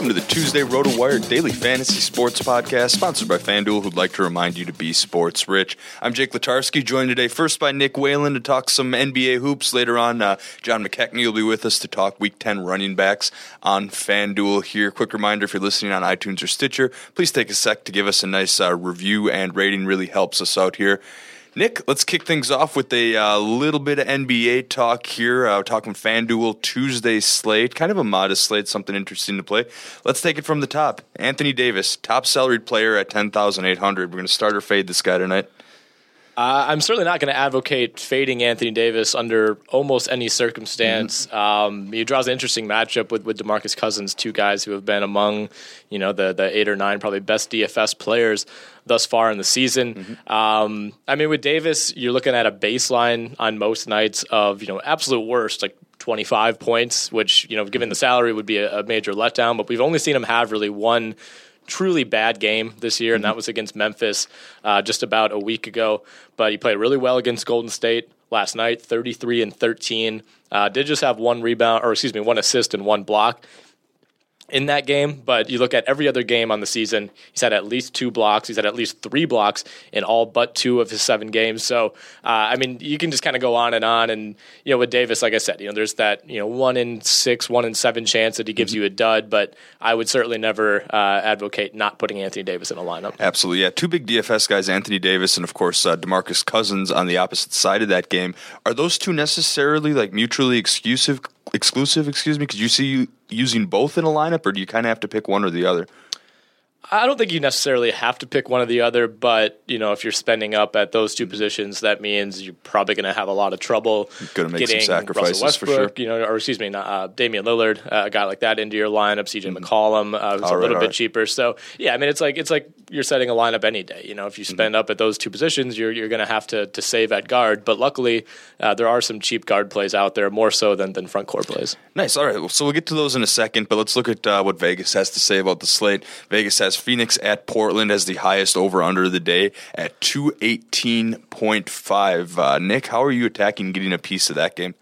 Welcome to the Tuesday RotoWire Daily Fantasy Sports Podcast, sponsored by FanDuel, who'd like to remind you to be sports rich. I'm Jake Latarski, joined today first by Nick Whalen to talk some NBA hoops. Later on, uh, John McKechnie will be with us to talk Week 10 running backs on FanDuel here. Quick reminder if you're listening on iTunes or Stitcher, please take a sec to give us a nice uh, review and rating, really helps us out here. Nick, let's kick things off with a uh, little bit of NBA talk here. Uh, talking FanDuel Tuesday slate, kind of a modest slate, something interesting to play. Let's take it from the top. Anthony Davis, top salaried player at ten thousand eight hundred. We're going to start or fade this guy tonight. Uh, I'm certainly not going to advocate fading Anthony Davis under almost any circumstance. Mm-hmm. Um, he draws an interesting matchup with, with Demarcus Cousins, two guys who have been among, you know, the the eight or nine probably best DFS players thus far in the season. Mm-hmm. Um, I mean, with Davis, you're looking at a baseline on most nights of you know absolute worst, like 25 points, which you know, given the salary, would be a, a major letdown. But we've only seen him have really one truly bad game this year, and that was against Memphis uh, just about a week ago. But he played really well against Golden State last night, 33 and 13. Uh, did just have one rebound, or excuse me, one assist and one block in that game, but you look at every other game on the season, he's had at least two blocks. He's had at least three blocks in all but two of his seven games. So, uh, I mean, you can just kind of go on and on. And, you know, with Davis, like I said, you know, there's that, you know, one in six, one in seven chance that he gives mm-hmm. you a dud, but I would certainly never uh, advocate not putting Anthony Davis in a lineup. Absolutely. Yeah. Two big DFS guys, Anthony Davis and, of course, uh, Demarcus Cousins on the opposite side of that game. Are those two necessarily like mutually exclusive? exclusive, excuse me? Could you see using both in a lineup, or do you kind of have to pick one or the other? I don't think you necessarily have to pick one or the other, but you know, if you're spending up at those two positions, that means you're probably going to have a lot of trouble. Going to make some sacrifices Russell Westbrook, for sure. You know, or excuse me, not, uh, Damian Lillard, uh, a guy like that into your lineup. CJ mm-hmm. McCollum, uh, it's a little bit right. cheaper. So yeah, I mean, it's like it's like you're setting a lineup any day. You know, if you mm-hmm. spend mm-hmm. up at those two positions, you're you're going to have to to save at guard. But luckily, uh, there are some cheap guard plays out there, more so than than front court plays. Nice. All right, so we'll get to those in a second, but let's look at uh, what Vegas has to say about the slate. Vegas has Phoenix at. Portland as the highest over under of the day at 218.5. Uh, Nick, how are you attacking getting a piece of that game?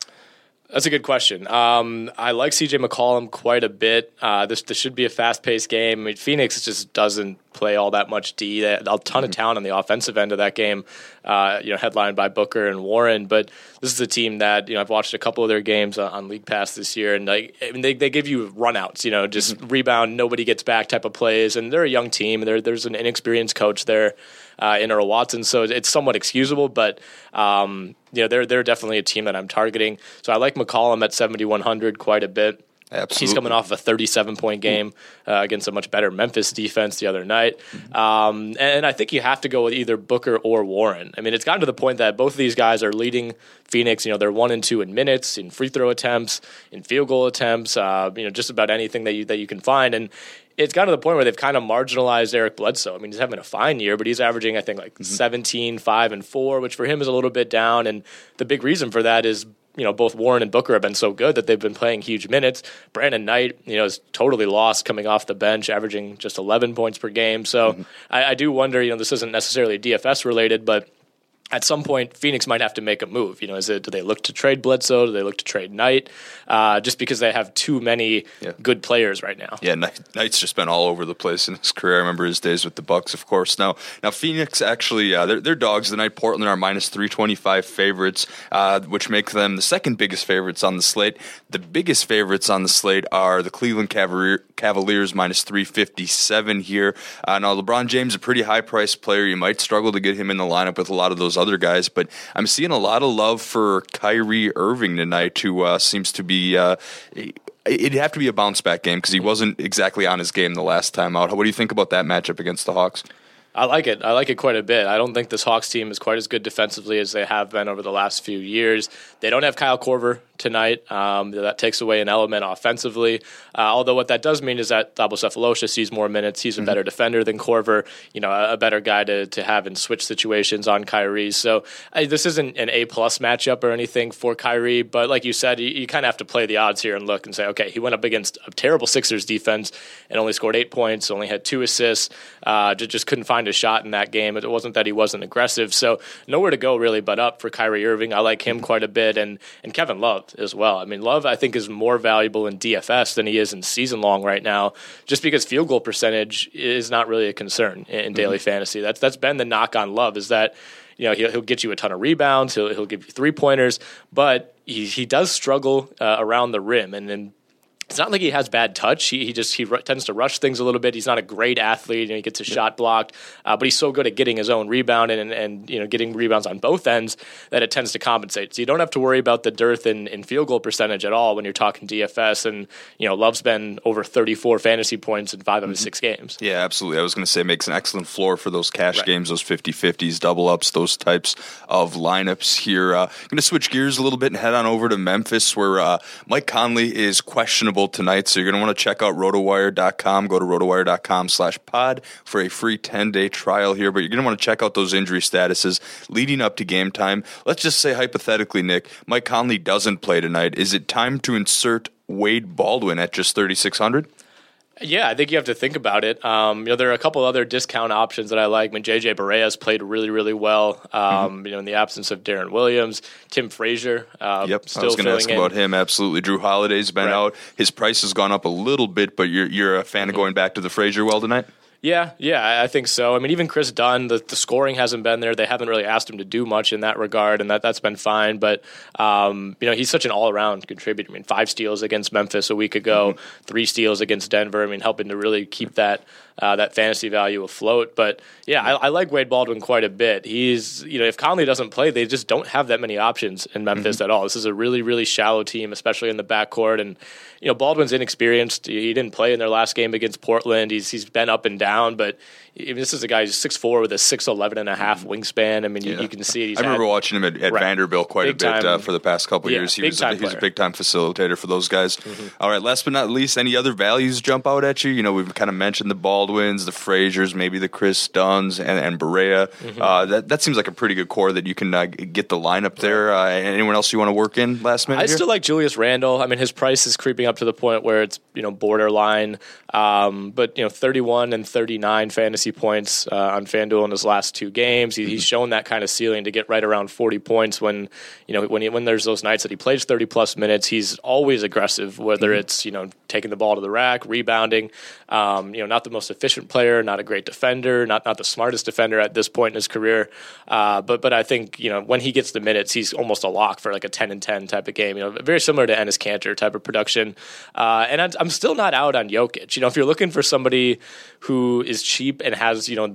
That's a good question. Um, I like CJ McCollum quite a bit. Uh, this this should be a fast paced game. I mean, Phoenix just doesn't play all that much D. They had a ton of talent on the offensive end of that game, uh, you know, headlined by Booker and Warren. But this is a team that you know I've watched a couple of their games on League Pass this year, and like I mean, they they give you runouts, you know, just mm-hmm. rebound, nobody gets back type of plays, and they're a young team. There, there's an inexperienced coach there uh, in Earl Watson, so it's somewhat excusable. But um, you know, they're they're definitely a team that I'm targeting. So I like McCollum at 7100 quite a bit. Absolutely. He's coming off of a 37 point game uh, against a much better Memphis defense the other night. Um, and I think you have to go with either Booker or Warren. I mean, it's gotten to the point that both of these guys are leading Phoenix. You know, they're one and two in minutes, in free throw attempts, in field goal attempts, uh, you know, just about anything that you, that you can find. And it's gotten to the point where they've kind of marginalized Eric Bledsoe. I mean, he's having a fine year, but he's averaging, I think, like mm-hmm. 17, 5, and 4, which for him is a little bit down. And the big reason for that is you know both Warren and Booker have been so good that they've been playing huge minutes. Brandon Knight, you know, is totally lost coming off the bench, averaging just 11 points per game. So mm-hmm. I, I, do wonder, you know, this isn't necessarily DFS related, but at some point, Phoenix might have to make a move. You know, is it do they look to trade Bledsoe? Do they look to trade Knight? Uh, just because they have too many yeah. good players right now. Yeah, Knight's just been all over the place in his career. I remember his days with the Bucks, of course. Now, now Phoenix actually, uh, they're, they're dogs tonight. Portland are minus three twenty five favorites, uh, which make them the second biggest favorites on the slate. The biggest favorites on the slate are the Cleveland Cavalier, Cavaliers minus three fifty seven here. Uh, now, LeBron James, a pretty high priced player. You might struggle to get him in the lineup with a lot of those other guys. But I'm seeing a lot of love for Kyrie Irving tonight, who uh, seems to be. Uh, it'd have to be a bounce back game because he wasn't exactly on his game the last time out. What do you think about that matchup against the Hawks? I like it. I like it quite a bit. I don't think this Hawks team is quite as good defensively as they have been over the last few years. They don't have Kyle Korver tonight. Um, that takes away an element offensively. Uh, although what that does mean is that Thabo Sefolosha sees more minutes. He's a mm-hmm. better defender than Korver. You know, a, a, better guy to, to have in switch situations on Kyrie. So uh, this isn't an A plus matchup or anything for Kyrie. But like you said, you, you kind of have to play the odds here and look and say, okay, he went up against a terrible Sixers defense and only scored eight points, only had two assists. Uh, just, just couldn't find a shot in that game. It wasn't that he wasn't aggressive. So nowhere to go really but up for Kyrie Irving. I like him mm-hmm. quite a bit, and and Kevin Love as well. I mean, Love I think is more valuable in DFS than he is in season long right now, just because field goal percentage is not really a concern in, in daily mm-hmm. fantasy. That's that's been the knock on Love is that you know he'll, he'll get you a ton of rebounds, he'll he'll give you three pointers, but he, he does struggle uh, around the rim, and then it's not like he has bad touch. He, he just he r- tends to rush things a little bit. He's not a great athlete, and he gets his yeah. shot blocked. Uh, but he's so good at getting his own rebound and, and you know getting rebounds on both ends that it tends to compensate. So you don't have to worry about the dearth in, in field goal percentage at all when you're talking DFS. And you know Love's been over 34 fantasy points in 5 mm-hmm. of his six games. Yeah, absolutely. I was going to say makes an excellent floor for those cash right. games, those 50-50s, double ups, those types of lineups here. Uh, I'm going to switch gears a little bit and head on over to Memphis, where uh, Mike Conley is questionable tonight. So you're going to want to check out rotowire.com. Go to rotowire.com slash pod for a free 10 day trial here. But you're going to want to check out those injury statuses leading up to game time. Let's just say hypothetically, Nick, Mike Conley doesn't play tonight. Is it time to insert Wade Baldwin at just 3,600? Yeah, I think you have to think about it. Um, you know, there are a couple other discount options that I like. I mean, JJ Barea's played really, really well. Um, mm-hmm. You know, in the absence of Deron Williams, Tim Frazier. Uh, yep, I was going to ask in. about him. Absolutely, Jrue Holiday's been right. out. His price has gone up a little bit, but you're you're a fan mm-hmm. of going back to the Frazier well tonight. Yeah, yeah, I think so. I mean, even Kris Dunn, the, the scoring hasn't been there. They haven't really asked him to do much in that regard, and that that's been fine. But um, you know, he's such an all around contributor. I mean, five steals against Memphis a week ago, mm-hmm. three steals against Denver. I mean, helping to really keep that uh, that fantasy value afloat. But yeah, I, I, like Wade Baldwin quite a bit. He's you know, if Conley doesn't play, they just don't have that many options in Memphis mm-hmm. at all. This is a really really shallow team, especially in the backcourt and you know, Baldwin's inexperienced. He didn't play in their last game against Portland. He's he's been up and down, but this is a guy who's 6'4 with a 6'11 and a half wingspan. I mean, you, yeah. you can see it. I remember had, watching him at, at right. Vanderbilt quite big a bit time, uh, for the past couple yeah, years. He was, a, he was a big time facilitator for those guys. Mm-hmm. All right, last but not least, any other values jump out at you? You know, we've kind of mentioned the Baldwins, the Fraziers, maybe the Kris Dunns, and, and Barea. Mm-hmm. Uh, that, that seems like a pretty good core that you can uh, get the lineup there. Uh, anyone else you want to work in last minute? I here? still like Julius Randle. I mean, his price is creeping up to the point where it's, you know, borderline. Um, but, you know, 31 and 39 fantasy points uh, on FanDuel in his last two games. He, he's shown that kind of ceiling to get right around 40 points when you know when he, when there's those nights that he plays 30 plus minutes. He's always aggressive, whether mm-hmm. it's you know taking the ball to the rack, rebounding. Um, you know, not the most efficient player, not a great defender, not not the smartest defender at this point in his career. Uh, but but I think you know when he gets the minutes, he's almost a lock for like a ten and ten type of game. You know, very similar to Enes Kanter type of production. Uh, and I'm, I'm still not out on Jokic. You know, if you're looking for somebody who is cheap and has you know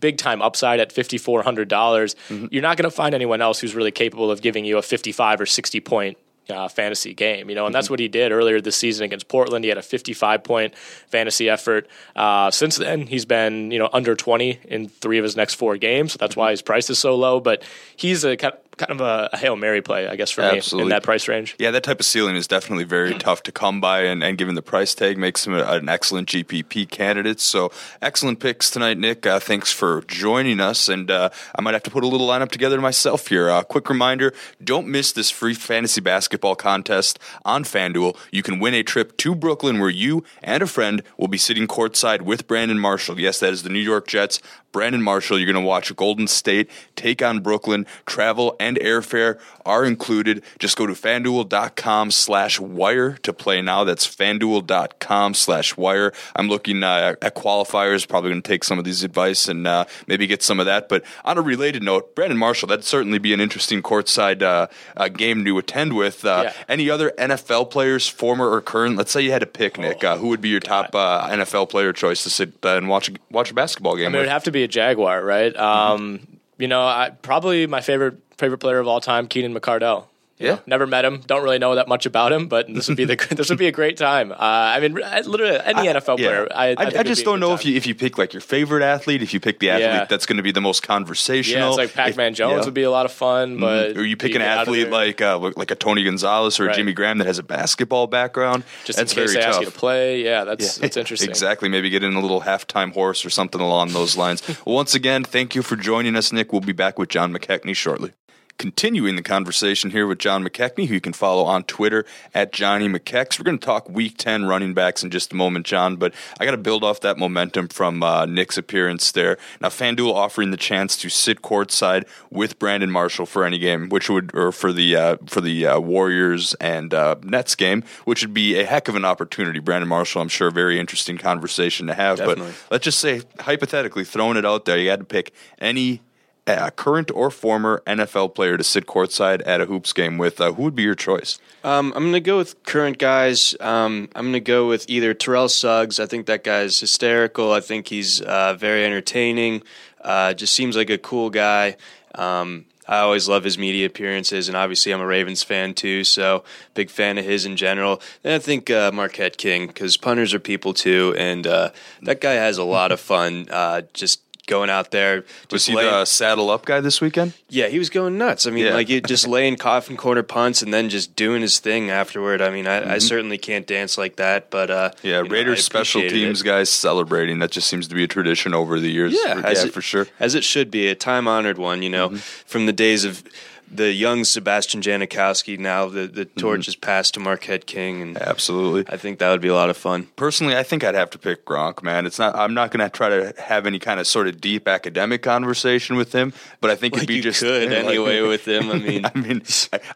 big time upside at fifty four hundred dollars, mm-hmm. you're not going to find anyone else who's really capable of giving you a fifty five or sixty point uh, fantasy game, you know, and mm-hmm. that's what he did earlier this season against Portland. He had a 55 point fantasy effort. Uh, since then, he's been, you know, under 20 in three of his next four games. So that's mm-hmm. why his price is so low. But he's a kind of a, hail mary play, I guess, for Absolutely. me in that price range. Yeah, that type of ceiling is definitely very tough to come by, and, and given the price tag, makes him an excellent GPP candidate. So excellent picks tonight, Nick. Uh, thanks for joining us, and uh, I might have to put a little lineup together myself here. Uh, quick reminder: don't miss this free fantasy basketball contest on FanDuel. You can win a trip to Brooklyn, where you and a friend will be sitting courtside with Brandon Marshall. Yes, that is the New York Jets Brandon Marshall. You're going to watch Golden State take on Brooklyn. Travel and airfare are included. Just go to fanduel.com slash wire to play now. That's fanduel.com slash wire. I'm looking uh, at qualifiers, probably going to take some of these advice and uh, maybe get some of that. But on a related note, Brandon Marshall, that'd certainly be an interesting courtside uh, uh game to attend with. Uh, yeah. Any other NFL players, former or current? Let's say you had a picnic. Oh, who would be your top NFL player choice to sit and watch, watch a basketball game I mean, it would have to be a Jaguar, right? Um, you know, I, probably my favorite favorite player of all time, Keenan McCardell. Yeah, never met him. Don't really know that much about him, but this would be the this would be a great time. Uh, I mean, literally any I, NFL player. Yeah. I, I, I just don't know time. if you if you pick like your favorite athlete, if you pick the athlete yeah. that's going to be the most conversational. Yeah, it's like Pac Man Jones yeah. would be a lot of fun, mm-hmm. but mm-hmm. or you pick an athlete like uh, like a Tony Gonzalez or right. Jimmy Graham that has a basketball background. Just that's in case very they tough. ask you to play, yeah, that's that's interesting. exactly, maybe get in a little halftime horse or something along those lines. once again, thank you for joining us, Nick. We'll be back with John McKechnie shortly continuing the conversation here with John McKechnie, who you can follow on Twitter at Johnny McKechs. We're going to talk Week 10 running backs in just a moment, John, but I got to build off that momentum from uh, Nick's appearance there. Now, FanDuel offering the chance to sit courtside with Brandon Marshall for any game, which would, or for the uh, for the uh, Warriors and uh, Nets game, which would be a heck of an opportunity. Brandon Marshall, I'm sure, a very interesting conversation to have. Definitely. But let's just say, hypothetically, throwing it out there, you had to pick any a current or former NFL player to sit courtside at a hoops game with, uh, who would be your choice? Um, I'm going to go with current guys. Um, I'm going to go with either Terrell Suggs. I think that guy's hysterical. I think he's uh, very entertaining. Uh, just seems like a cool guy. Um, I always love his media appearances, and obviously I'm a Ravens fan too, so big fan of his in general. And I think uh, Marquette King because punters are people too, and uh, that guy has a lot of fun. Uh, just going out there. Was he laying, the saddle up guy this weekend? Yeah, he was going nuts. I mean, yeah. like he just laying coffin corner punts and then just doing his thing afterward. I mean, I, mm-hmm. I certainly can't dance like that, but uh, yeah, Raiders know, special teams it. guys celebrating. That just seems to be a tradition over the years. Yeah, for, yeah, it, for sure, as it should be, a time honored one. You know, mm-hmm. from the days of the young Sebastian Janikowski. Now the, the mm-hmm. torch mm-hmm. is passed to Marquette King, and absolutely, I think that would be a lot of fun. Personally, I think I'd have to pick Gronk. Man, it's not. I'm not going to try to have any kind of sort of deep academic conversation with him, but I think like it'd be you just could like, anyway with him. I mean, I mean,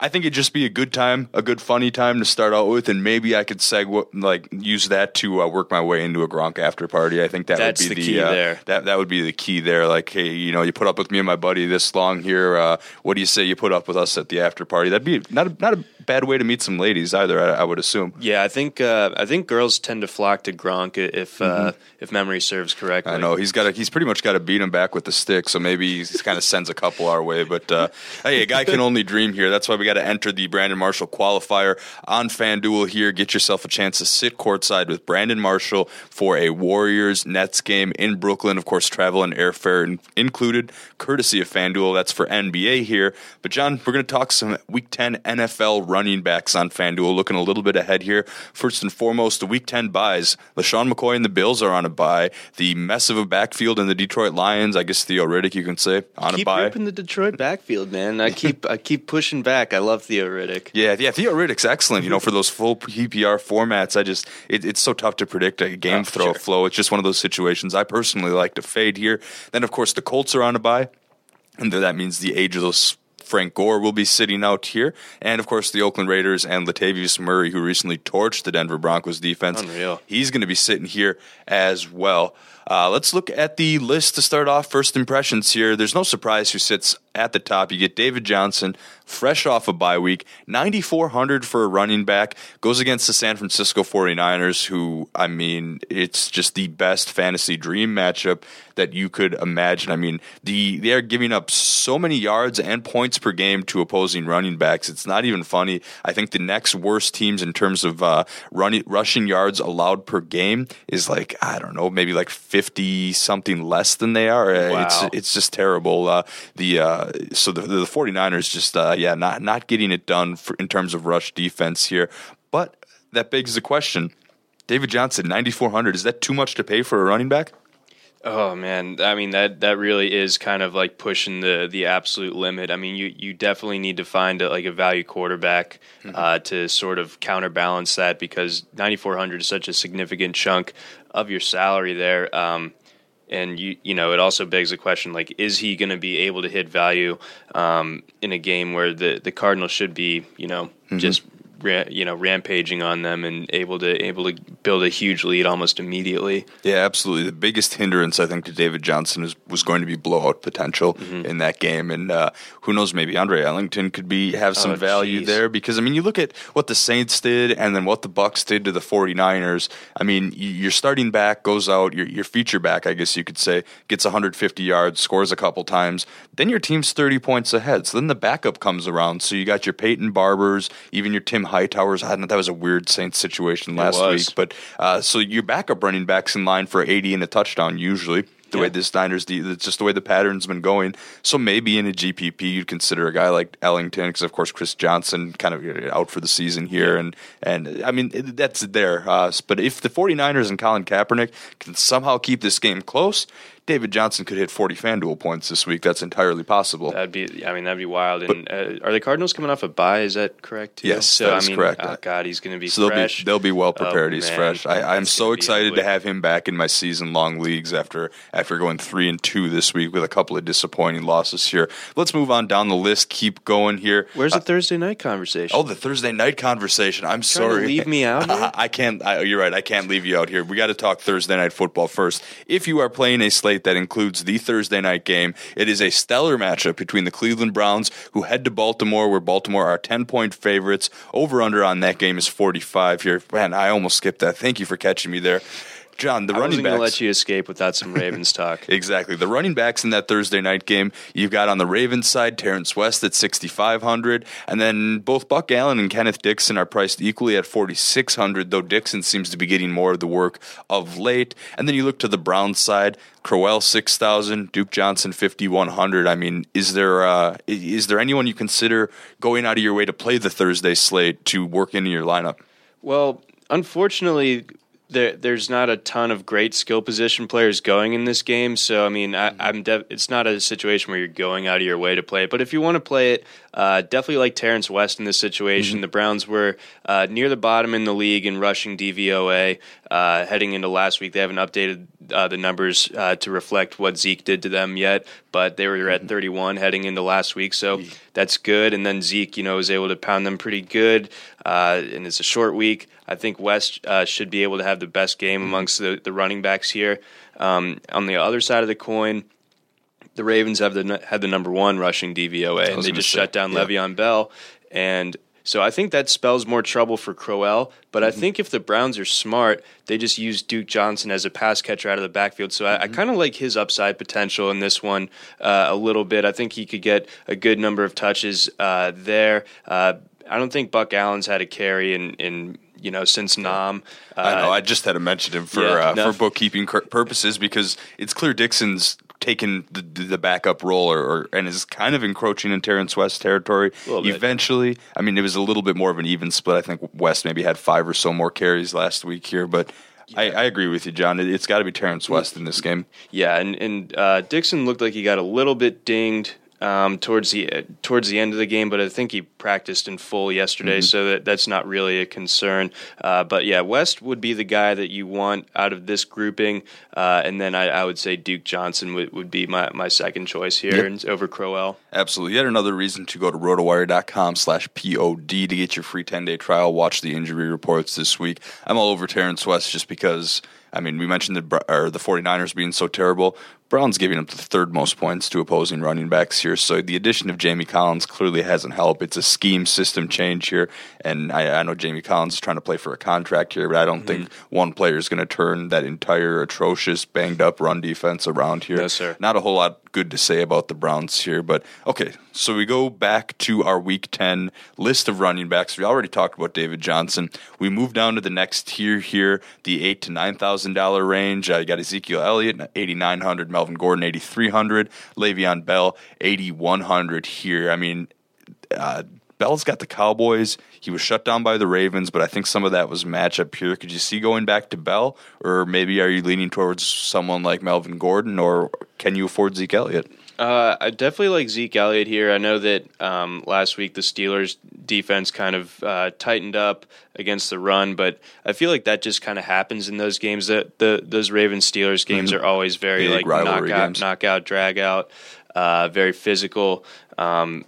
I think it'd just be a good time, a good funny time to start out with, and maybe I could segue like use that to uh, work my way into a Gronk after party. I think that That's would be the, the key uh, there. That that would be the key there. Like, hey, you know, you put up with me and my buddy this long here. Uh, what do you say you put up with us at the after party. That'd be not a, not a bad way to meet some ladies either. I, I would assume. Yeah, I think uh, I think girls tend to flock to Gronk if uh, mm-hmm. if memory serves correctly. I know he's got he's pretty much got to beat him back with the stick, so maybe he kind of sends a couple our way. But uh, hey, a guy can only dream here. That's why we got to enter the Brandon Marshall qualifier on FanDuel here. Get yourself a chance to sit courtside with Brandon Marshall for a Warriors Nets game in Brooklyn. Of course, travel and airfare included, courtesy of FanDuel. That's for NBA here. But John, we're going to talk some Week 10 NFL running backs on FanDuel. Looking a little bit ahead here. First and foremost, the Week 10 byes. LeSean McCoy and the Bills are on a bye. The mess of a backfield in the Detroit Lions, I guess Theo Riddick, you can say, on keep a bye. Keep the Detroit backfield, man. I keep I keep pushing back. I love Theo Riddick. Yeah, yeah. Theo Riddick's excellent. You know, for those full PPR formats, I just it, it's so tough to predict a game oh, throw sure. flow. It's just one of those situations I personally like to fade here. Then, of course, the Colts are on a bye. And that means the age of those Frank Gore will be sitting out here, and of course the Oakland Raiders and Latavius Murray, who recently torched the Denver Broncos defense. Unreal. He's going to be sitting here as well. Uh, let's look at the list to start off. First impressions here. There's no surprise who sits at the top. You get David Johnson, fresh off a bye week, 9,400 for a running back, goes against the San Francisco 49ers, who, I mean, it's just the best fantasy dream matchup that you could imagine. I mean, the they are giving up so many yards and points per game to opposing running backs. It's not even funny. I think the next worst teams in terms of uh, running rushing yards allowed per game is like I don't know, maybe like 50 something less than they are. Uh, Wow. It's it's just terrible. Uh, the uh, so the, the 49ers just uh, yeah not not getting it done for, in terms of rush defense here. But that begs the question: David Johnson, 9400. Is that too much to pay for a running back? Oh man, I mean that that really is kind of like pushing the the absolute limit. I mean, you you definitely need to find a, like a value quarterback uh, to sort of counterbalance that because 9400 is such a significant chunk of your salary there. Um, and you you know it also begs the question like is he going to be able to hit value um, in a game where the the Cardinals should be you know just ra- you know rampaging on them and able to able to build a huge lead almost immediately. Yeah, absolutely. The biggest hindrance, I think, to David Johnson is, was going to be blowout potential Mm-hmm. in that game, and uh, who knows, maybe Andre Ellington could be have some Oh, value jeez. there because I mean, you look at what the Saints did, and then what the Bucks did to the 49ers. I mean, your starting back goes out, your your feature back, I guess you could say, gets 150 yards, scores a couple times, then your team's 30 points ahead. So then the backup comes around. So you got your Peyton Barbers, even your Tim Hightowers. I don't know, that was a weird Saints situation last week, but uh, so your backup running backs in line for 80 and a touchdown usually. The way this Niners, it's just the way the pattern's been going. So maybe in a GPP, you'd consider a guy like Ellington, because of course Chris Johnson kind of uh, out for the season here, and and I mean that's there. Uh, but if the 49ers and Colin Kaepernick can somehow keep this game close, David Johnson could hit 40 FanDuel points this week. That's entirely possible. That'd be, I mean, that'd be wild. And uh, are the Cardinals coming off a bye? Is that correct? too? Yes, so, that I mean, correct. Oh God, he's going to be So they'll fresh. be they'll be well Oh, prepared. He's man. fresh. I, I'm so excited to have him back in my season long leagues after after going three and two this week with a couple of disappointing losses here. Let's move on down the list. Keep going here. Where's Uh, the Thursday night conversation? Oh, the Thursday night conversation. I'm sorry. leave me out here? I can't. I, you're right. I can't leave you out here. We got to talk Thursday night football first. If you are playing a slate that includes the Thursday night game, it is a stellar matchup between the Cleveland Browns, who head to Baltimore, where Baltimore are 10 point favorites. Over under on that game is 45 here. Man, I almost skipped that. Thank you for catching me there. John, the I running wasn't going to backs. let you escape without some Ravens talk. Exactly. The running backs in that Thursday night game, you've got on the Ravens side Terrance West at 6,500, and then both Buck Allen and Kenneth Dixon are priced equally at 4,600, though Dixon seems to be getting more of the work of late. And then you look to the Browns side, Crowell 6,000, Duke Johnson 5,100. I mean, is there uh, is there anyone you consider going out of your way to play the Thursday slate to work into your lineup? Well, unfortunately, there, there's not a ton of great skill position players going in this game. So, I mean, I, I'm def- it's not a situation where you're going out of your way to play it. But if you want to play it, uh, definitely like Terrance West in this situation. The Browns were uh, near the bottom in the league in rushing DVOA uh, heading into last week. They haven't updated uh, the numbers uh, to reflect what Zeke did to them yet, but they were at 31 heading into last week. So that's good. And then Zeke, you know, was able to pound them pretty good. Uh, and it's a short week. I think West uh, should be able to have the best game amongst the, the running backs here. Um, on the other side of the coin, the Ravens have the had the number one rushing DVOA, and they just say, shut down yeah. Le'Veon Bell, and so I think that spells more trouble for Crowell. But Mm-hmm. I think if the Browns are smart, they just use Duke Johnson as a pass catcher out of the backfield. So Mm-hmm. I, I kind of like his upside potential in this one uh, a little bit. I think he could get a good number of touches uh, there. Uh, I don't think Buck Allen's had a carry in. in you know, since Nam, uh, I know. I just had to mention him for yeah, uh, no. for bookkeeping purposes because it's clear Dixon's taken the, the backup role or, or and is kind of encroaching in Terrance West territory. Eventually, I mean, it was a little bit more of an even split. I think West maybe had five or so more carries last week here, but. I, I agree with you, John. It, it's got to be Terrence West in this game. Yeah, and and uh, Dixon looked like he got a little bit dinged um, towards the towards the end of the game, but I think he practiced in full yesterday, mm-hmm. so that that's not really a concern. Uh, but yeah, West would be the guy that you want out of this grouping, uh, and then I, I, would say Duke Johnson would, would be my, my second choice here yep. over Crowell. Absolutely, yet another reason to go to rotowire.com/pod to get your free ten day trial. Watch the injury reports this week. I'm all over Terrance West just because I mean, we mentioned the or the 49ers being so terrible. Brown's giving up the third most points to opposing running backs here. So the addition of Jamie Collins clearly hasn't helped. It's a scheme system change here. And I, I know Jamie Collins is trying to play for a contract here, but I don't mm-hmm. think one player is going to turn that entire atrocious, banged up run defense around here. Yes, sir. Not a whole lot good to say about the Browns here. But okay, so we go back to our week 10 list of running backs. We already talked about David Johnson. We move down to the next tier here, the eight to $9,000 range. You got Ezekiel Elliott, 8900 Melvin Gordon, 8,300. Le'Veon Bell, 8,100 here. I mean, uh, Bell's got the Cowboys. He was shut down by the Ravens, but I think some of that was matchup here. Could you see going back to Bell, or maybe are you leaning towards someone like Melvin Gordon, or can you afford Zeke Elliott? Uh, I definitely like Zeke Elliott here. I know that um, last week the Steelers defense kind of uh, tightened up against the run, but I feel like that just kind of happens in those games. That the those Ravens Steelers games mm-hmm. are always very Big like knockout, games. knockout, drag out, uh, very physical. Um,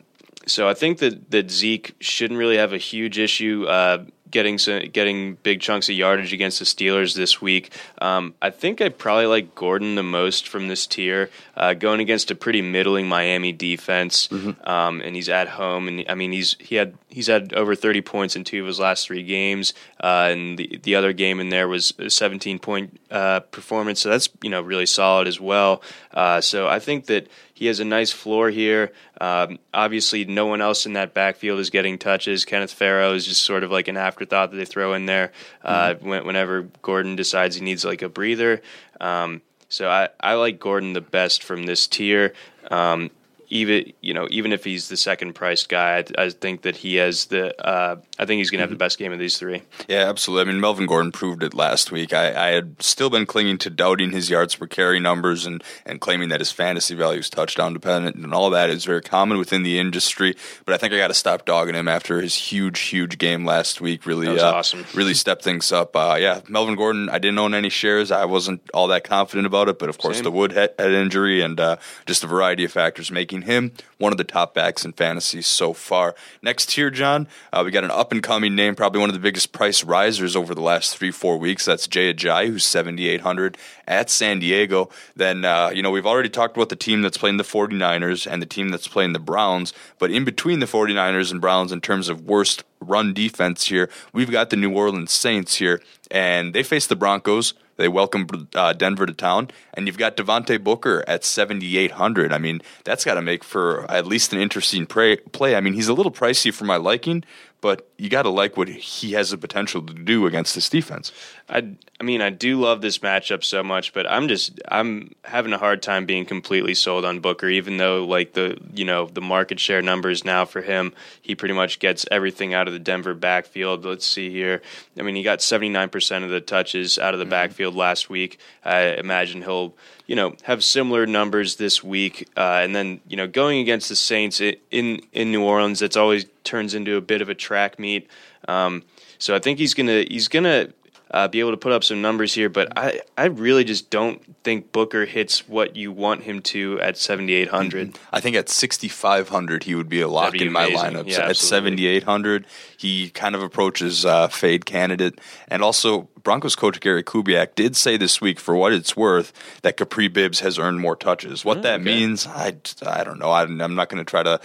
so I think that that Zeke shouldn't really have a huge issue uh, getting some, getting big chunks of yardage against the Steelers this week. Um, I think I probably like Gordon the most from this tier, uh, going against a pretty middling Miami defense, mm-hmm. um, and he's at home. And I mean, he's he had he's had over thirty points in two of his last three games, uh, and the the other game in there was a seventeen point uh, performance. So that's you know really solid as well. Uh, so I think that he has a nice floor here. Um, obviously, no one else in that backfield is getting touches. Kenneth Farrow is just sort of like an afterthought that they throw in there uh, mm-hmm. whenever Gordon decides he needs like a breather. Um, so I, I like Gordon the best from this tier. Um, even you know even if he's the second priced guy, I, I think that he has the. Uh, I think he's going to have the mm-hmm. best game of these three. Yeah, absolutely. I mean, Melvin Gordon proved it last week. I, I had still been clinging to doubting his yards per carry numbers and and claiming that his fantasy value is touchdown dependent and all that is very common within the industry. But I think I got to stop dogging him after his huge huge game last week. Really, uh, awesome. Really stepped things up. Uh, yeah, Melvin Gordon. I didn't own any shares. I wasn't all that confident about it, but of course Same. the Woodhead, head injury and uh, just a variety of factors making him one of the top backs in fantasy so far. Next here, John, uh, we got an up and coming name, probably one of the biggest price risers over the last three, four weeks. That's Jay Ajayi, who's 7,800 at San Diego. Then, uh, you know, we've already talked about the team that's playing the 49ers and the team that's playing the Browns, but in between the 49ers and Browns, in terms of worst run defense here, we've got the New Orleans Saints here, and they face the Broncos. They welcome uh, Denver to town, and you've got Devontae Booker at 7,800. I mean, that's got to make for at least an interesting play. I mean, he's a little pricey for my liking, but you got to like what he has the potential to do against this defense. I, I mean, I do love this matchup so much, but I'm just I'm having a hard time being completely sold on Booker, even though like the you know the market share numbers now for him, he pretty much gets everything out of the Denver backfield. Let's see here. I mean, he got 79% of the touches out of the mm-hmm. backfield last week. I imagine he'll you know have similar numbers this week, uh, and then you know going against the Saints in in New Orleans, that's always turns into a bit of a track meet. Um, so I think he's gonna he's gonna uh, be able to put up some numbers here. But I, I really just don't think Booker hits what you want him to at 7,800. Mm-hmm. I think at 6,500 he would be a lock be in my lineup. Yeah, at 7,800 he kind of approaches uh, fade candidate. And also Broncos coach Gary Kubiak did say this week, for what it's worth, that Kapri Bibbs has earned more touches. What oh, that okay. means, I, I don't know. I, I'm not going to try to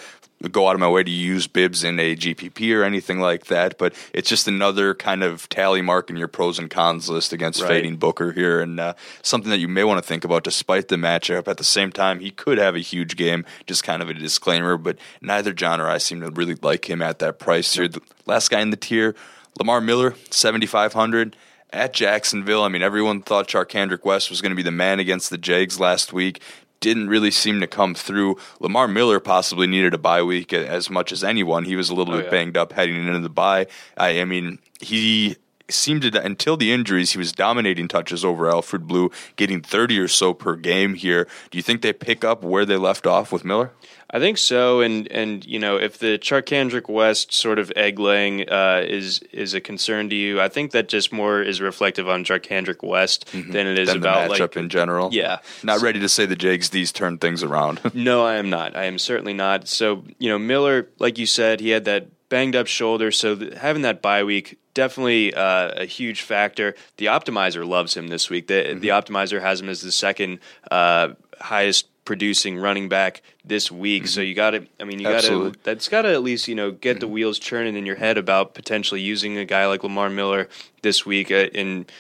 go out of my way to use Bibbs in a GPP or anything like that, but it's just another kind of tally mark in your pros and cons list against right. fading Booker here, and uh, something that you may want to think about despite the matchup. At the same time, he could have a huge game, just kind of a disclaimer, but neither John or I seem to really like him at that price here. The last guy in the tier, Lamar Miller, 7,500 at Jacksonville. I mean, everyone thought Charcandrick West was going to be the man against the Jags last week didn't really seem to come through. Lamar Miller possibly needed a bye week as much as anyone. He was a little oh, bit yeah. banged up heading into the bye. I, I mean, he seemed to until the injuries he was dominating touches over Alfred Blue, getting 30 or so per game here. Do you think they pick up where they left off with Miller? I think so, and and you know if the Charcandrick West sort of egg laying uh, is is a concern to you, I think that just more is reflective on Charcandrick West mm-hmm. than it is than about the matchup like in general. Yeah, not ready to say the Jags these turn things around. no, I am not. I am certainly not. So you know Miller, like you said, he had that banged up shoulder, so th- having that bye week definitely uh, a huge factor. The optimizer loves him this week. The, mm-hmm. the optimizer has him as the second uh, highest producing running back this week. Mm-hmm. So you got to, I mean, you got to, that's got to at least, you know, get mm-hmm. the wheels churning in your head about potentially using a guy like Lamar Miller this week. Uh, and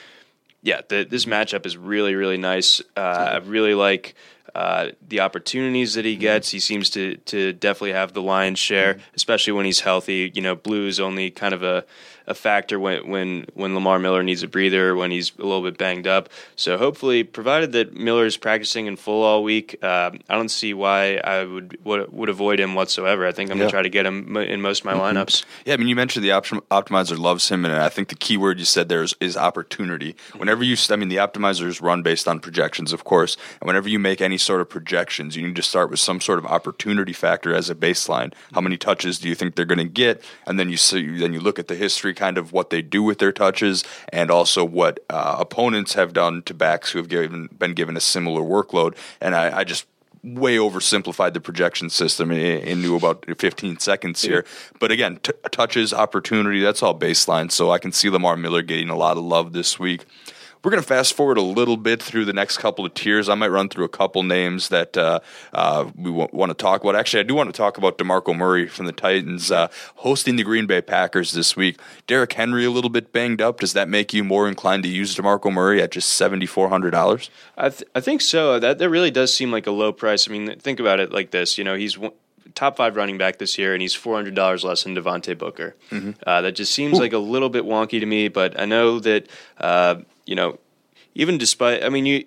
yeah, the, this matchup is really, really nice. Uh, I really like uh, the opportunities that he mm-hmm. gets. He seems to to definitely have the lion's share, mm-hmm. especially when he's healthy. You know, Blue is only kind of a a factor when when when Lamar Miller needs a breather when he's a little bit banged up. So hopefully, provided that Miller is practicing in full all week, uh, I don't see why I would would, would avoid him whatsoever. I think I'm yeah. gonna try to get him in most of my mm-hmm. lineups. Yeah, I mean, you mentioned the optimizer loves him, and I think the key word you said there is, is opportunity. Whenever you, I mean, the optimizers run based on projections, of course, and whenever you make any sort of projections, you need to start with some sort of opportunity factor as a baseline. How many touches do you think they're going to get? And then you see, then you look at the history kind of what they do with their touches and also what uh, opponents have done to backs who have given, been given a similar workload. And I, I just way oversimplified the projection system knew about 15 seconds here. But again, t- touches, opportunity, that's all baseline. So I can see Lamar Miller getting a lot of love this week. We're going to fast forward a little bit through the next couple of tiers. I might run through a couple names that uh, uh, we w- want to talk about. Actually, I do want to talk about DeMarco Murray from the Titans uh, hosting the Green Bay Packers this week. Derrick Henry a little bit banged up. Does that make you more inclined to use DeMarco Murray at just $7,400? I, th- I think so. That, that really does seem like a low price. I mean, think about it like this. You know, he's top five running back this year, and he's four hundred dollars less than Devontae Booker. Mm-hmm. Uh, that just seems Ooh. like a little bit wonky to me, but I know that uh, you know, even despite, I mean, you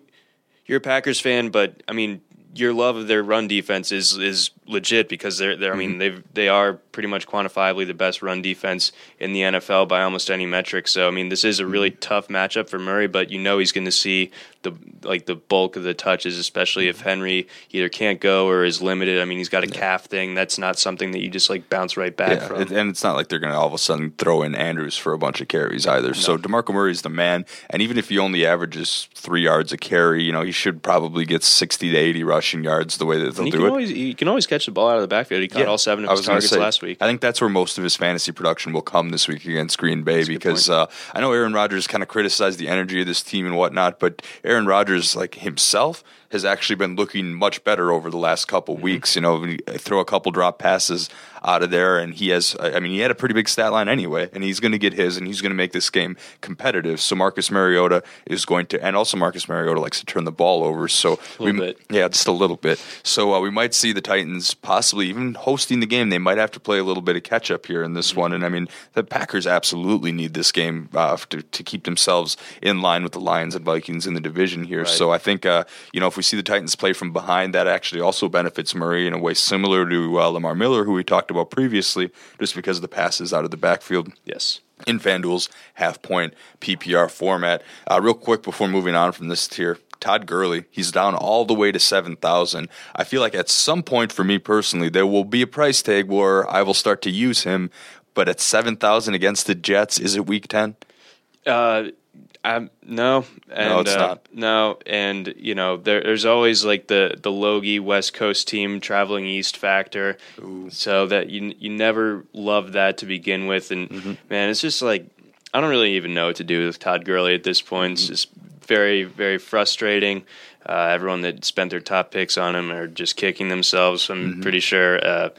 you're a Packers fan, but I mean, your love of their run defense is is legit because they're, they're I mean mm-hmm. they they are pretty much quantifiably the best run defense in the NFL by almost any metric. So I mean this is a really mm-hmm. tough matchup for Murray, but you know he's going to see the like the bulk of the touches, especially if Henry either can't go or is limited. I mean he's got a calf thing. That's not something that you just like bounce right back yeah, from. And it's not like they're going to all of a sudden throw in Andrews for a bunch of carries either. No. So Demarco Murray is the man, and even if he only averages three yards a carry, you know he should probably get sixty to eighty rushing yards the way that they'll do it. Always, you can always catch the ball out of the backfield. He caught yeah, all seven of his targets say, last week. I think that's where most of his fantasy production will come this week against Green Bay that's because uh, I know Aaron Rodgers kind of criticized the energy of this team and whatnot, but Aaron Rodgers, like himself, has actually been looking much better over the last couple mm-hmm. weeks. You know, throw a couple drop passes out of there, and he has. I mean, he had a pretty big stat line anyway, and he's going to get his, and he's going to make this game competitive. So Marcus Mariota is going to, and also Marcus Mariota likes to turn the ball over. So we, bit. yeah, just a little bit. So uh, we might see the Titans possibly even hosting the game. They might have to play a little bit of catch up here in this mm-hmm. one, and I mean, the Packers absolutely need this game uh, to, to keep themselves in line with the Lions and Vikings in the division here. Right. So I think uh, you know if we see the Titans play from behind, that actually also benefits Murray in a way similar to uh, Lamar Miller, who we talked about previously, just because of the passes out of the backfield. Yes. In FanDuel's half point PPR format. Uh, real quick before moving on from this tier, Todd Gurley, he's down all the way to 7,000. I feel like at some point for me personally, there will be a price tag where I will start to use him. But at 7,000 against the Jets, is it week 10? Uh, um, no, and, no, it's uh, not. No, and you know, there, there's always like the the Logie West Coast team traveling east factor, Ooh. so that you you never love that to begin with, and mm-hmm. man, it's just like I don't really even know what to do with Todd Gurley at this point. Mm-hmm. It's just very very frustrating. Uh, everyone that spent their top picks on him are just kicking themselves. I'm mm-hmm. pretty sure. Uh,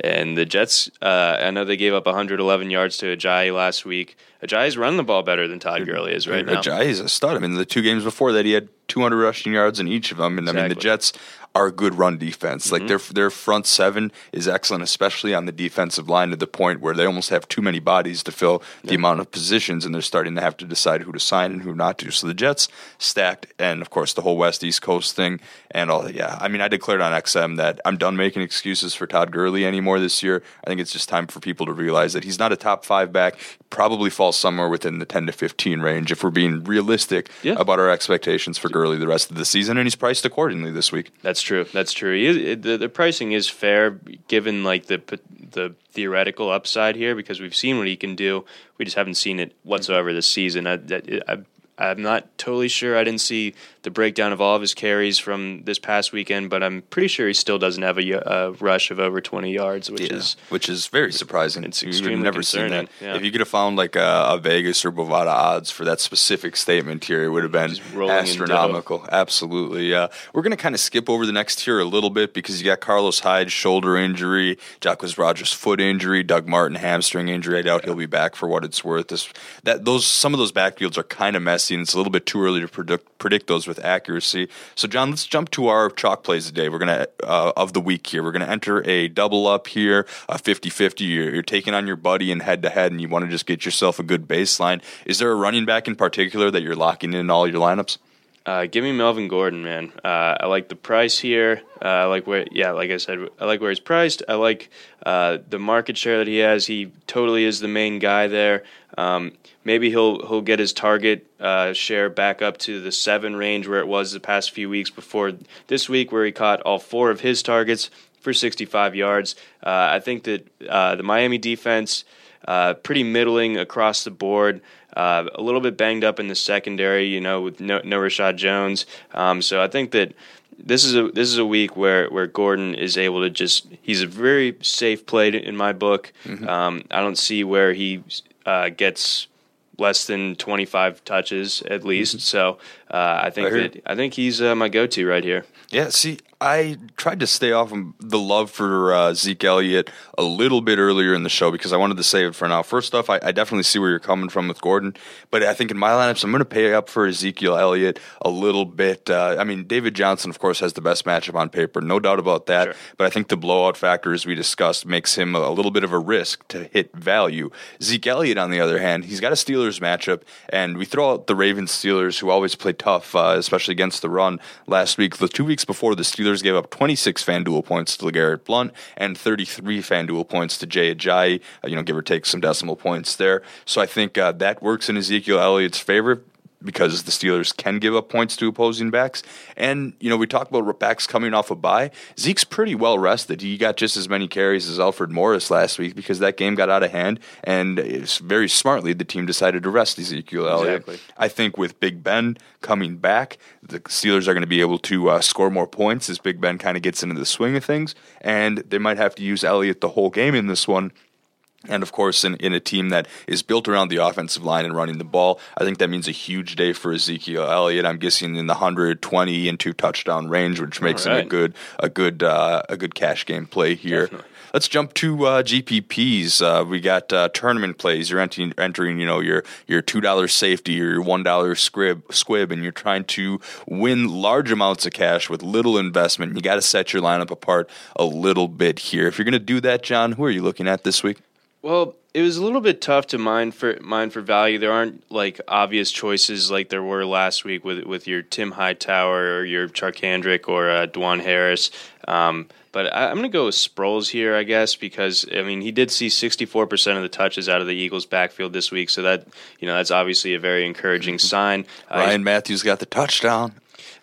and the Jets, uh, I know they gave up 111 yards to Ajayi last week. Ajayi's running the ball better than Todd Gurley is right now. Ajayi's a stud. I mean, the two games before that, he had 200 rushing yards in each of them. And exactly. I mean, the Jets are a good run defense. Like mm-hmm. their their front seven is excellent, especially on the defensive line to the point where they almost have too many bodies to fill the amount of positions, and they're starting to have to decide who to sign and who not to. So the Jets stacked, and of course the whole West East Coast thing and all. Yeah, I mean, I declared on XM that I'm done making excuses for Todd Gurley anymore this year. I think it's just time for people to realize that he's not a top five back. Probably falls somewhere within the 10 to 15 range if we're being realistic Yeah. about our expectations for Gurley the rest of the season, and he's priced accordingly this week. That's true. That's true. The, the pricing is fair given like the the theoretical upside here because we've seen what he can do. We just haven't seen it whatsoever this season. I, that, I, I'm not totally sure. I didn't see the breakdown of all of his carries from this past weekend, but I'm pretty sure he still doesn't have a, rush of over 20 yards, which is which is very surprising. It's You've extremely never seen that. yeah. If you could have found like a, a Vegas or Bovada odds for that specific statement here, it would have been Just rolling in dough. astronomical. Absolutely. Yeah, we're going to kind of skip over the next tier a little bit because you got Carlos Hyde shoulder injury, Jacquizz Rodgers foot injury, Doug Martin hamstring injury. I doubt he'll be back for what it's worth. This that those some of those backfields are kind of messy, and it's a little bit too early to predict predict those with accuracy. So, John, let's jump to our chalk plays today. We're gonna uh, of the week here. We're gonna enter a double up here, a 50-50. You're, you're taking on your buddy in head to head, and you want to just get yourself a good baseline. Is there a running back in particular that you're locking in all your lineups? Uh, give me Melvin Gordon, man. Uh, I like the price here. Uh, I like where, yeah, like I said, I like where he's priced. I like uh, the market share that he has. He totally is the main guy there. Um, maybe he'll he'll get his target uh, share back up to the seven range where it was the past few weeks before this week, where he caught all four of his targets for 65 yards. Uh, I think that the Miami defense pretty middling across the board. Uh, a little bit banged up in the secondary, you know, with no, no Reshad Jones. Um, so I think that this is a this is a week where where Gordon is able to just he's a very safe play in my book. Um, I don't see where he uh, gets less than 25 touches at least. So uh, I think I that I think he's uh, my go to right here. Yeah, see, I tried to stay off of the love for uh, Zeke Elliott a little bit earlier in the show because I wanted to save it for now. First off, I, I definitely see where you're coming from with Gordon, but I think in my lineups, I'm going to pay up for Ezekiel Elliott a little bit. Uh, I mean, David Johnson, of course, has the best matchup on paper, no doubt about that. Sure. But I think the blowout factor, as we discussed, makes him a, a little bit of a risk to hit value. Zeke Elliott, on the other hand, he's got a Steelers matchup, and we throw out the Ravens Steelers, who always play tough, uh, especially against the run. Last week, the two weeks before, the Steelers gave up 26 FanDuel points to LeGarrette Blount and 33 FanDuel points to Jay Ajayi, uh, you know, give or take some decimal points there. So I think uh, that works in Ezekiel Elliott's favor because the Steelers can give up points to opposing backs. And, you know, we talk about backs coming off a bye. Zeke's pretty well rested. He got just as many carries as Alfred Morris last week because that game got out of hand. And it's very smartly, the team decided to rest Ezekiel Elliott. Exactly. I think with Big Ben coming back, the Steelers are going to be able to uh, score more points as Big Ben kind of gets into the swing of things. And they might have to use Elliott the whole game in this one. And of course, in, in a team that is built around the offensive line and running the ball, I think that means a huge day for Ezekiel Elliott. I'm guessing in the 120 and two touchdown range, which makes him a good a good uh, a good cash game play here. Definitely. Let's jump to uh, GPPs. Uh, we got uh, tournament plays. You're entering, entering, you know, your your two dollar safety or your one dollar squib, squib, and you're trying to win large amounts of cash with little investment. You got to set your lineup apart a little bit here. If you're going to do that, John, who are you looking at this week? Well, it was a little bit tough to mine for mine for value. There aren't like obvious choices like there were last week with with your Tim Hightower or your Charcandrick or uh, DuJuan Harris. Um, but I, I'm going to go with Sproles here, I guess, because I mean he did see 64 percent of the touches out of the Eagles' backfield this week, so that you know that's obviously a very encouraging sign. Uh, Ryan Mathews got the touchdown.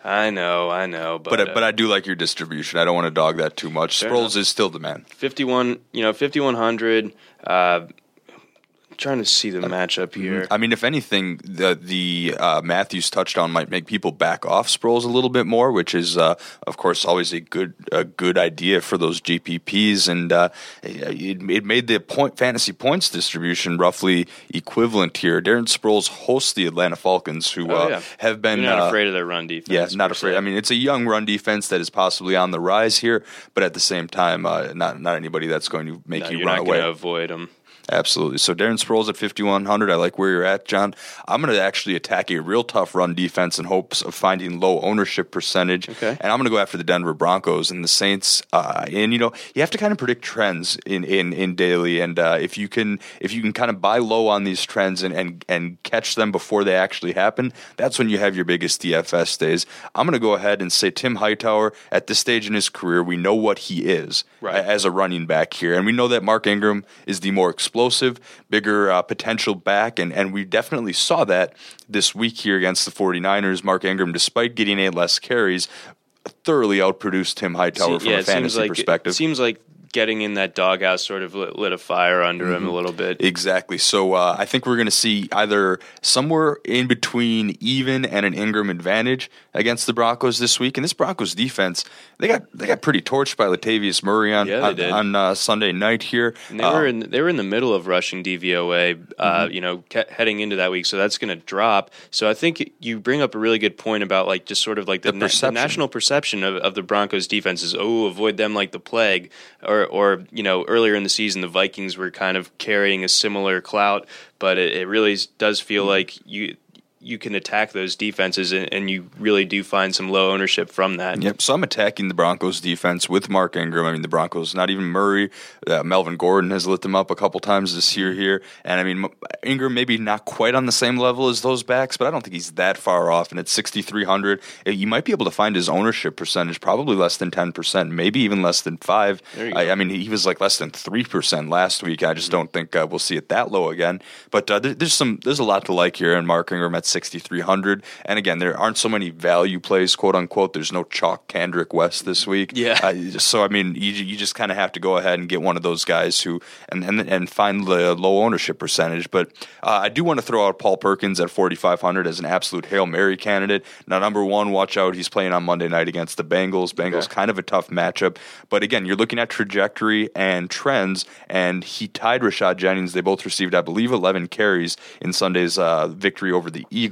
I know, I know, but But uh, but I do like your distribution. I don't want to dog that too much. Sproles enough. is still the man. 51, you know, 5100. Uh, trying to see the matchup here. I mean, if anything, the the uh, Mathews touchdown might make people back off Sproles a little bit more, which is, uh, of course, always a good a good idea for those GPPs, and uh, it, it made the point fantasy points distribution roughly equivalent here. Darren Sproles hosts the Atlanta Falcons, who Oh, uh, yeah. have been You're not uh, afraid of their run defense. Yeah, not afraid. I mean, it's a young run defense that is possibly on the rise here, but at the same time, uh, not not anybody that's going to make No, you you're run away. avoid them. Absolutely. So Darren Sproles at 5,100. I like where you're at, John. I'm going to actually attack a real tough run defense in hopes of finding low ownership percentage. Okay. And I'm going to go after the Denver Broncos and the Saints. Uh, and you know, you have to kind of predict trends in in, in daily. And uh, if you can if you can kind of buy low on these trends and, and and catch them before they actually happen, that's when you have your biggest DFS days. I'm going to go ahead and say Tim Hightower at this stage in his career, we know what he is Right. as a running back here, and we know that Mark Ingram is the more explosive, bigger uh, potential back, and and we definitely saw that this week here against the 49ers. Mark Ingram, despite getting eight less carries, thoroughly outproduced Tim Hightower See- from yeah, a fantasy like perspective. It seems like getting in that doghouse sort of lit, lit a fire under him a little bit. Exactly. So uh, I think we're going to see either somewhere in between even and an Ingram advantage against the Broncos this week. And this Broncos defense, they got they got pretty torched by Latavius Murray on Yeah, on, on, uh, Sunday night here. And they Uh, were in they were in the middle of rushing DVOA, uh, Mm-hmm. you know, ke- heading into that week, so that's going to drop. So I think you bring up a really good point about like just sort of like the, The na- the national perception of, of the Broncos defense is oh avoid them like the plague, or or you know earlier in the season the Vikings were kind of carrying a similar clout, but it, it really does Mm-hmm. feel like you you can attack those defenses and, and you really do find some low ownership from that. Yep. So I'm attacking the Broncos defense with Mark Ingram. I mean, the Broncos, not even Murray. Uh, Melvin Gordon has lit them up a couple times this year here. And I mean, Ingram maybe not quite on the same level as those backs, but I don't think he's that far off. And at 6,300, uh, you might be able to find his ownership percentage probably less than 10%, maybe even less than 5 There I. I mean, he was like less than 3% last week. I just don't think uh, we'll see it that low again. But uh, there, there's some, there's a lot to like here in Mark Ingram at 6,300. And again, there aren't so many value plays, quote unquote. There's no chalk Kendrick West this week. Yeah. Uh, so I mean, you, you just kind of have to go ahead and get one of those guys who and and, and find the low ownership percentage. But uh, I do want to throw out Paul Perkins at 4,500 as an absolute hail mary candidate. Now, number one, watch out. He's playing on Monday night against the Bengals. Bengals kind of a tough matchup. But again, you're looking at trajectory and trends, and he tied Rashad Jennings. They both received, I believe, 11 carries in Sunday's uh, victory over the Eagles.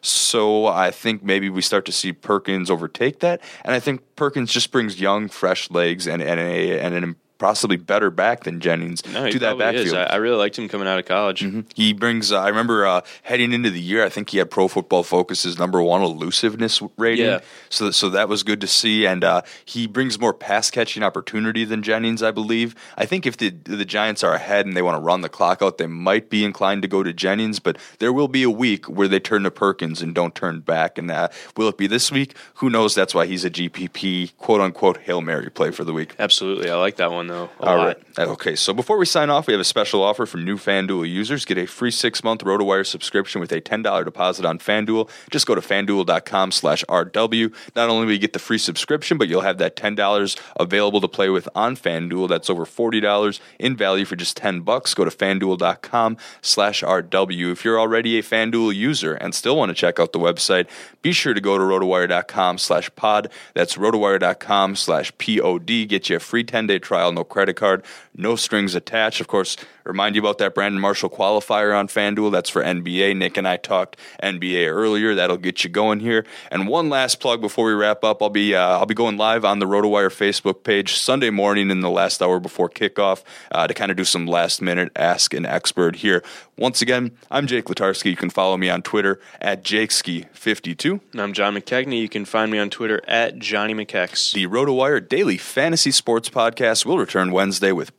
So I think maybe we start to see Perkins overtake that, and I think Perkins just brings young, fresh legs and and a and an possibly better back than Jennings No, to that backfield. is. I, I really liked him coming out of college. He brings. Uh, I remember uh, heading into the year. I think he had Pro Football Focus's number one elusiveness rating. Yeah. So, so that was good to see. And uh, he brings more pass catching opportunity than Jennings, I believe. I think if the the Giants are ahead and they want to run the clock out, they might be inclined to go to Jennings. But there will be a week where they turn to Perkins and don't turn back. And uh, will it be this week? Who knows? That's why he's a GPP quote unquote hail mary play for the week. Absolutely, I like that one though. A All lot. right. Okay, so before we sign off, we have a special offer for new FanDuel users. Get a free six-month RotoWire subscription with a $10 deposit on FanDuel. Just go to FanDuel.com slash RW. Not only will you get the free subscription, but you'll have that $10 available to play with on FanDuel. That's over $40 in value for just 10 bucks. Go to FanDuel.com slash RW. If you're already a FanDuel user and still want to check out the website, be sure to go to RotoWire.com slash pod. That's RotoWire.com slash POD. Get you a free 10-day trial, no credit card, no strings attached. Of course, remind you about that Brandon Marshall qualifier on FanDuel. That's for NBA. Nick and I talked NBA earlier. That'll get you going here. And one last plug before we wrap up. I'll be uh, I'll be going live on the RotoWire Facebook page Sunday morning in the last hour before kickoff uh, to kind of do some last minute ask an expert here. Once again, I'm Jake Latarski. You can follow me on Twitter at JakeSki52. And I'm John McKechnie. You can find me on Twitter at Johnny McKechs. The RotoWire Daily Fantasy Sports Podcast will return Wednesday with